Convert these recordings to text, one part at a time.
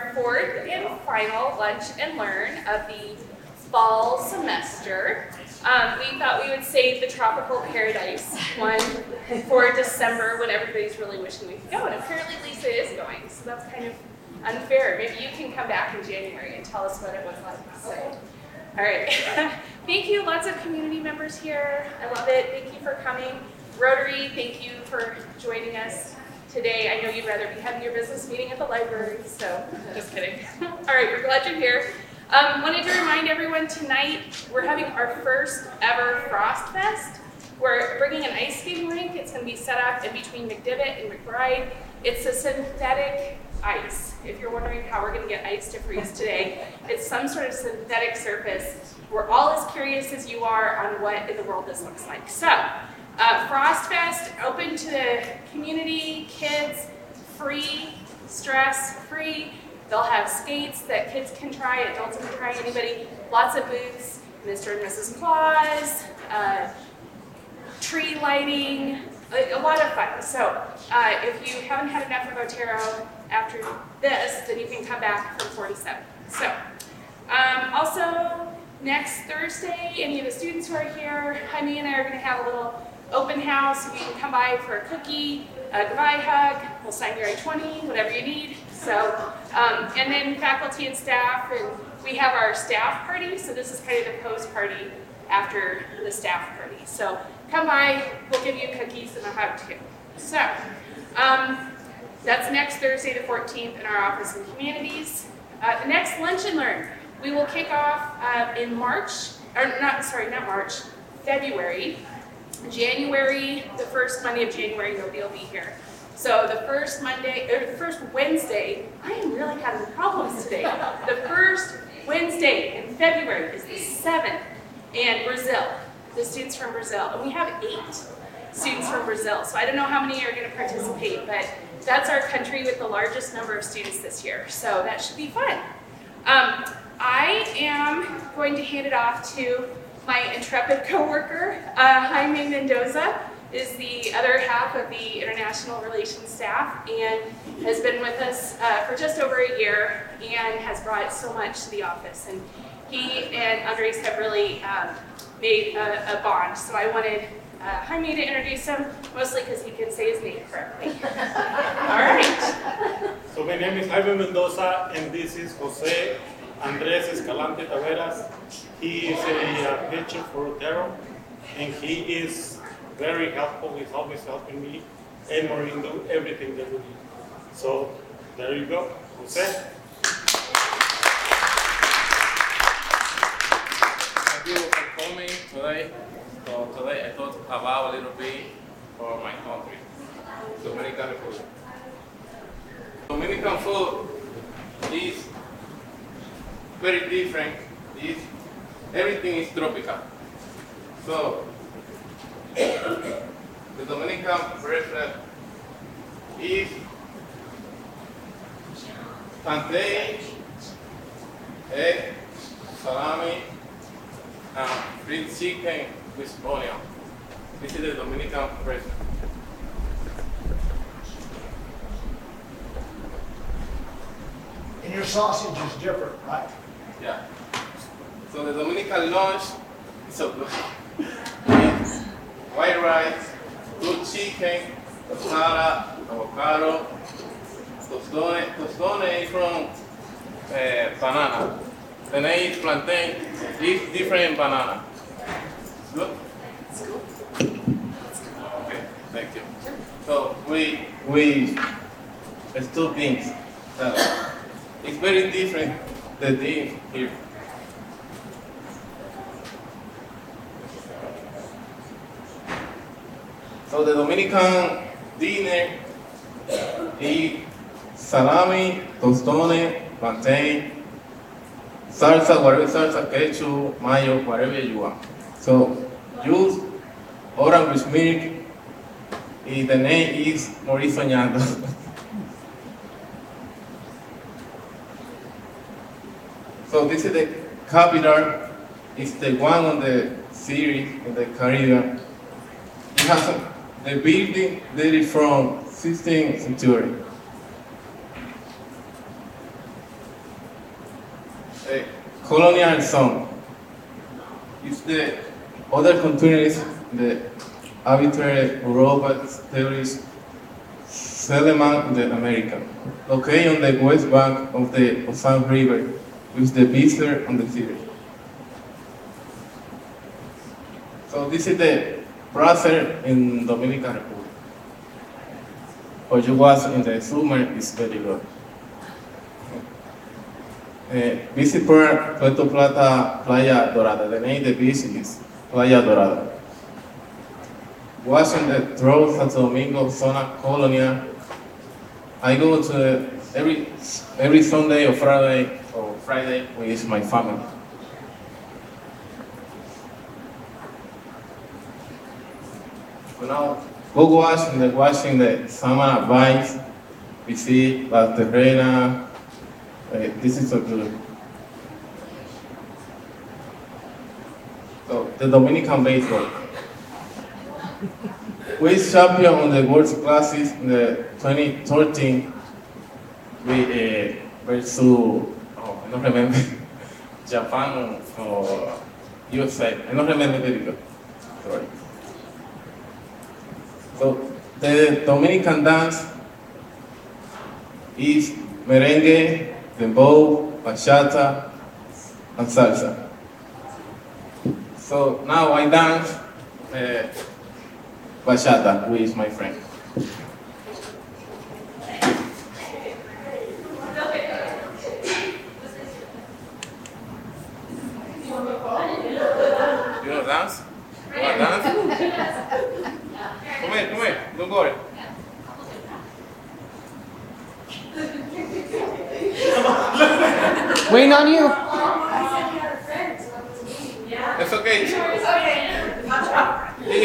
our fourth and final lunch and learn of the fall semester. Um, we thought we would save the tropical paradise one for December when everybody's really wishing we could go. And apparently Lisa is going, so that's kind of unfair. Maybe you can come back in January and tell us what it was like. So, all right. thank you. Lots of community members here. I love it. Thank you for coming. Rotary, thank you for joining us today. I know you'd rather be having your business meeting at the library, so just kidding. All right, we're glad you're here. Um, wanted to remind everyone tonight we're having our first ever Frost Fest. We're bringing an ice skating rink. It's going to be set up in between McDivitt and McBride. It's a synthetic ice. If you're wondering how we're going to get ice to freeze today, it's some sort of synthetic surface. We're all as curious as you are on what in the world this looks like. So, uh, Frost Fest, open to the community, kids, free, stress free. They'll have skates that kids can try, adults can try, anybody. Lots of booths, Mr. and Mrs. Claus, uh, tree lighting, a, a, lot of fun. So uh, if you haven't had enough of Otero after this, then you can come back from 47. So um, also next Thursday, any of the students who are here, Jaime and I are going to have a little open house. You can come by for a cookie, a goodbye hug. We'll sign your I-20, whatever you need. So, um, and then faculty and staff, and we have our staff party. So this is kind of the post party after the staff party. So come by, we'll give you cookies and a hug too. So um, that's next Thursday the 14th in our office and communities. Uh, the next lunch and learn, we will kick off uh, in March, or not, sorry, not March, February. January, the first Monday of January, nobody will be here. So the first Monday, or the first Wednesday, I am really having problems today. The first Wednesday in February is the 7th, and Brazil, the students from Brazil. And we have eight students from Brazil, so I don't know how many are going to participate, but that's our country with the largest number of students this year, so that should be fun. Um, I am going to hand it off to my intrepid coworker, uh, Jaime Mendoza, is the other half of the international relations staff and has been with us uh, for just over a year and has brought so much to the office. And he and Andres have really um, made a, a, bond. So I wanted uh, Jaime to introduce him, mostly because he can say his name correctly. All right. So my name is Jaime Mendoza, and this is Jose Andres Escalante Taveras. He is a uh, pitcher for Otero, and he is very helpful. He's always helping me and Maureen do everything that we need. So there you go, Jose. Thank you for coming today. So today I thought about a little bit for my country, Dominican food. Dominican food is very different. Is everything is tropical. So the Dominican breakfast is plantain, egg, salami, and fried chicken with onion. This is the Dominican breakfast. And your sausage is different, right? Yeah. So the Dominican lunch is so good. white rice, good chicken, tostada, avocado, tostone, tostone is from uh, banana. The name is plantain, different banana. It's good? It's good? Okay, thank you. So we, we, it's two things. Uh, it's very different, the thing here. So the Dominican dinner eat salami, tostone, plantain, salsa, whatever salsa, ketchup, mayo, whatever you want. So use orange milk. And the name is Mauricio Ñando. so this is the capital. It's the one on the series in the Caribbean. It has some the building dated from 16th century. a colonial song. It's the other countries, the arbitrary Europa territories settlement in the America, located on the west bank of the Ozama River, with the visitor on the city. So this is the brother in Dominican Republic. Or you was in the summer is very good. Eh, visit for Puerto Plata, Playa Dorada. The name of the beach is Playa Dorada. Was in the through Santo Domingo, zona colonia. I go to every every Sunday or Friday or Friday with my family. So now wash in the washing the summer vines. We see La Terrena. Uh, this is so good. So the Dominican baseball. We champion on the World Classes in the 2013. We uh, to oh, I don't remember Japan or USA. I don't remember very good. Sorry. So the Dominican dance is merengue, dembow, bachata, and salsa. So now I dance uh, bachata with my friend. You know dance? You want dance? Come here, come here, don't worry. Waiting on you. It's okay. He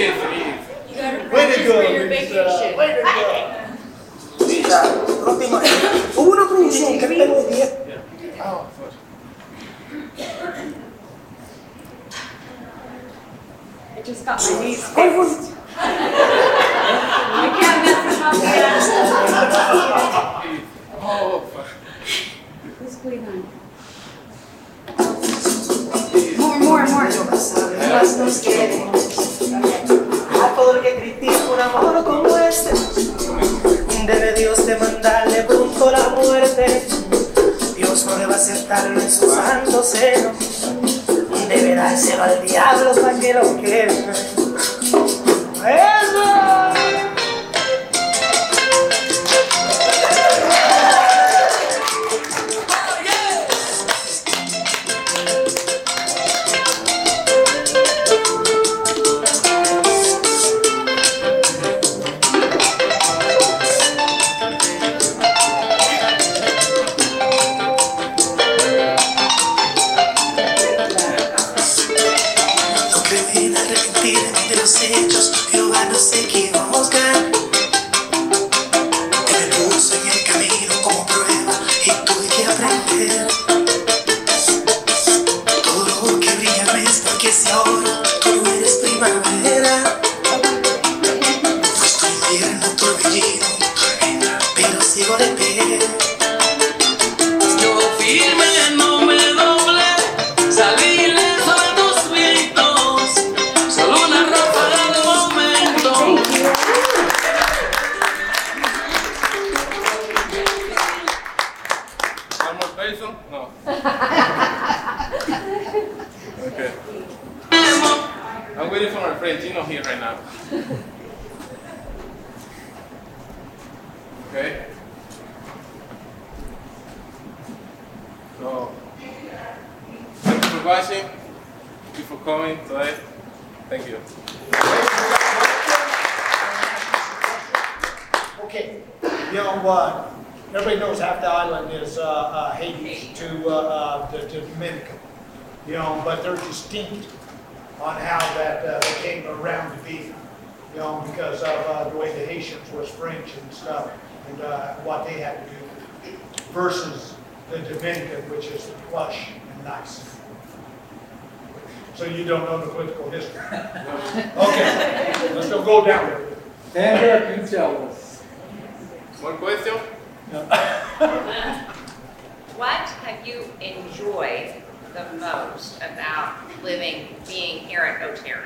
is, he is. Way to go, Lisa. Way to go. Lisa, no te imaginas. Hubo una producción que tengo 10. Oh, I just got my knees fixed. I can't mess them up Nos quiere. A todo el que critica un amor como este, debe Dios demandarle pronto la muerte. Dios no debe aceptarlo en su santo seno, debe dárselo al diablo para que lo queme. ¡Eso! Pero sigo watching. Thank you for coming today. Thank you. Okay, you know, uh, everybody knows half the island is, uh, uh, Haiti to, uh, uh, the to Dominican. You know, but they're distinct on how that, uh, they came around to be. You know, because of, uh, the way the Haitians was French and stuff, and, uh, what they had to do versus the Dominican, which is plush and nice. So you don't know the political history? Okay, let's don't go down there. Andrew, you tell us. More question? what have you enjoyed the most about living, being here at Otero?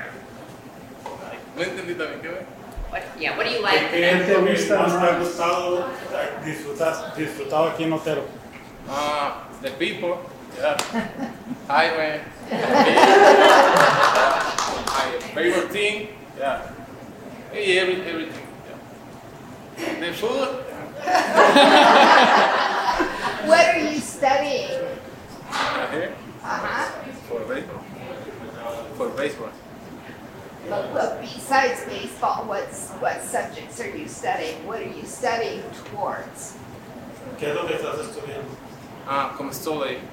No entendí también, ¿qué ve? What, yeah, what do you like? ¿Qué es lo que más te ha gustado eh, disfrutar, disfrutado aquí en Otero? Ah, the people, yeah. Highway. My favorite thing, yeah. Hey, every, everything, yeah. The food, What are you studying? yeah, here, Uh-huh. for baseball. For baseball. But, but besides baseball, what's, what subjects are you studying? What are you studying towards? ¿Qué es lo que estás estudiando? Ah, comestology. Como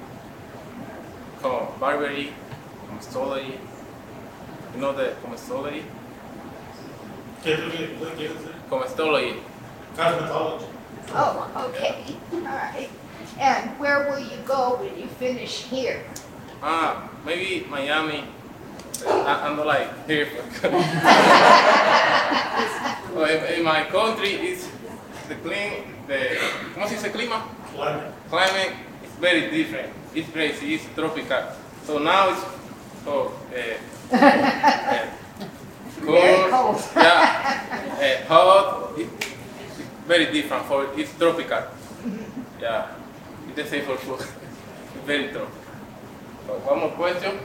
barbery, comestology. You know the comestology? ¿Qué es lo que tú quieres hacer? Comestology. Cosmetology. Oh, okay, all right. And where will you go when you finish here? Ah, maybe Miami. I, I'm not like here. well, in, in my country, it's the clean, the, ¿cómo se dice clima? Climate. Climate is very different. It's crazy, it's tropical. So now it's so, uh, uh, Very cold. Yeah, uh, hot. It, it's very different for it's tropical. Yeah, it's the same for food. it's very tropical. So one more question.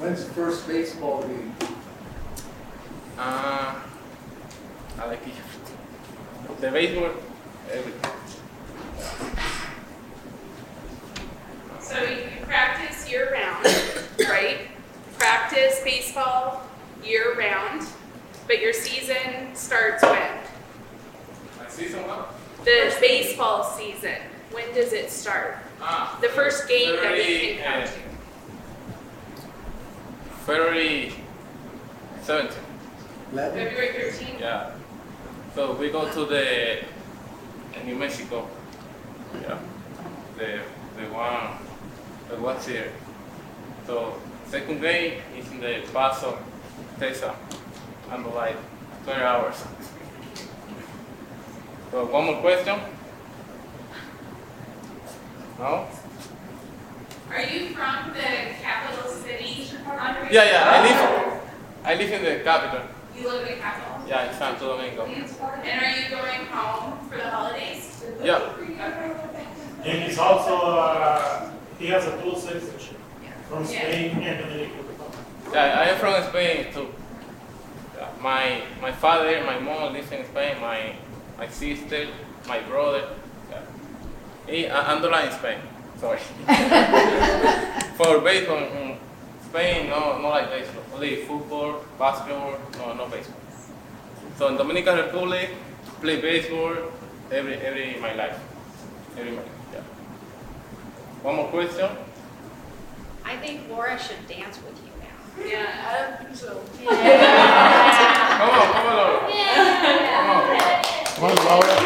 When's the first baseball game? Uh, I like it. The baseball, everything. So you practice year round, right? Practice baseball year round, but your season starts when? My season one? The baseball season. When does it start? Ah, The first game that we February, can come uh, to. February 17th. Eleven? February 13th. Yeah. So we go to the New Mexico. Yeah. The the one that was here. So second day is in the Paso, Texas. And like 20 hours. So one more question? No? Are you from the capital city? Andre? Yeah, yeah. I live I live in the capital. You live in the capital? Yeah, in Santo Domingo. And are you going home for the holidays? Yeah. And he's also, uh, he has a dual citizenship from Yeah. Spain and Dominican Republic. Yeah, I am from Spain too. My my father, my mom lives in Spain. My my sister, my brother. Yeah. He, I, I'm the in Spain. Sorry. For baseball in Spain, no, no like baseball. Only football, basketball, no, no baseball. So in Dominican Republic, play baseball every every my life, every my yeah. One more question. I think Laura should dance with you now. Yeah, I don't think so. Come on, come on, Laura. Come on. Come on, Laura.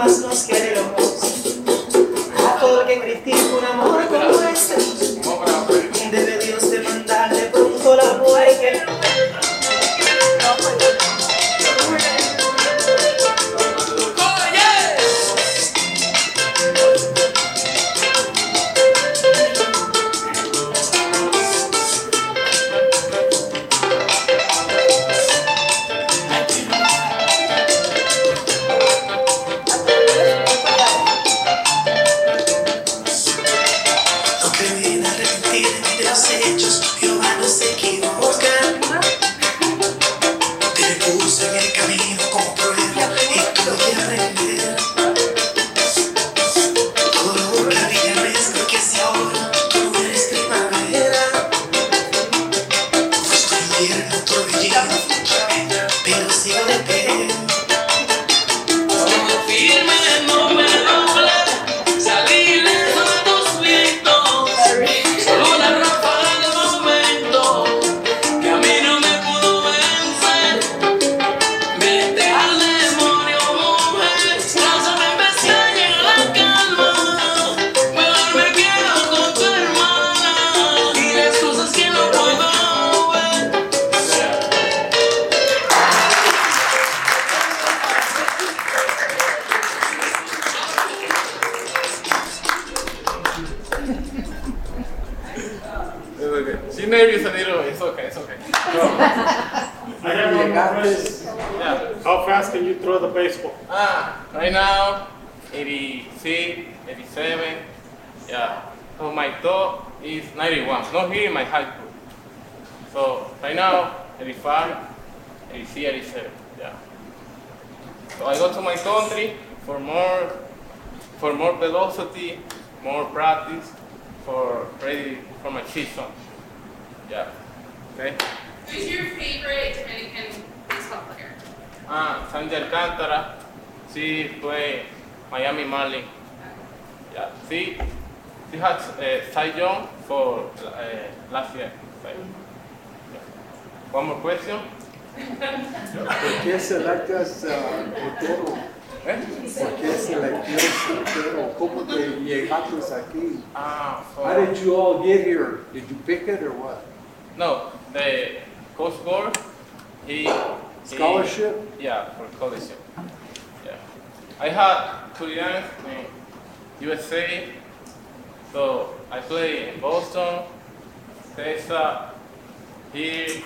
Más hable, más just say it, just right now, 86, 87. Yeah. So my top is 91. Not here in my high school. So right now, 85, 86, 87. Yeah. So I go to my country for more, for more velocity, more practice, for ready for my season. Yeah. Okay. Who's your favorite Dominican baseball player? Ah, Sandy Alcántara, sí fue Miami Marlin. Yeah, sí, sí had uh, Cy Young for uh, last year. Right. Yeah. One more question? ¿Por qué selectas uh? Eh? ¿Por qué selectas? ¿Cómo te llegaste aquí? Ah, for, How did you all get here? Did you pick it or what? no, the coach board, he, he Scholarship? Yeah, for scholarship. I had two years in USA, so I play in Boston, Texas, here,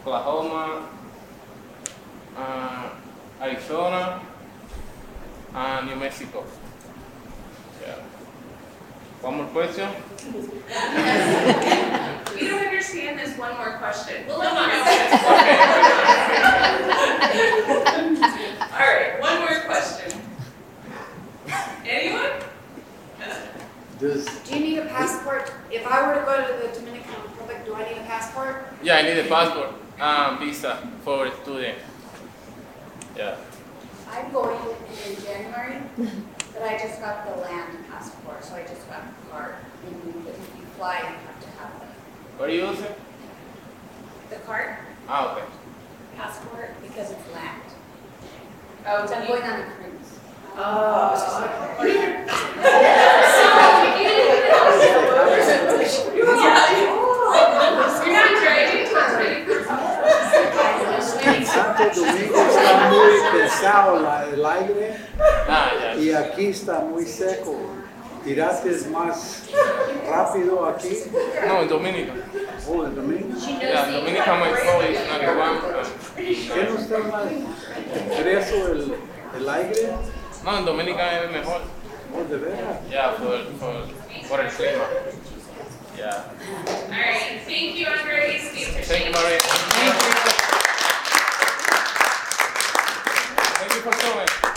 Oklahoma, uh, Arizona, and New Mexico. Yeah. One more question? We don't understand this one more question. We'll let you know. All right, one more question. Anyone? Does, Do you need a passport? If I were to go to the Dominican Republic, do I need a passport? Yeah, I need a passport and visa for a student. Yeah. I'm going in January, but I just got the land passport, so I just got the card. And if you fly, you have to have Where are you using? the, the card, Ah, okay. passport, because it's land. Oh, So I'm going on a cruise. Not en Santo Domingo está muy pesado la- el aire Ah, y aquí está muy seco. ¿Tiraste más rápido aquí? No, in Dominica. Oh, en Domingo. Yeah, in Dominica my flow is 91. ¿Qué no está el, el aire? No, en Dominica es mejor. Oh, de veras. Yeah, for, for, por el clima. Yeah. All right, thank you, Andres. We appreciate Thank you, it. Maria. Thank you for coming.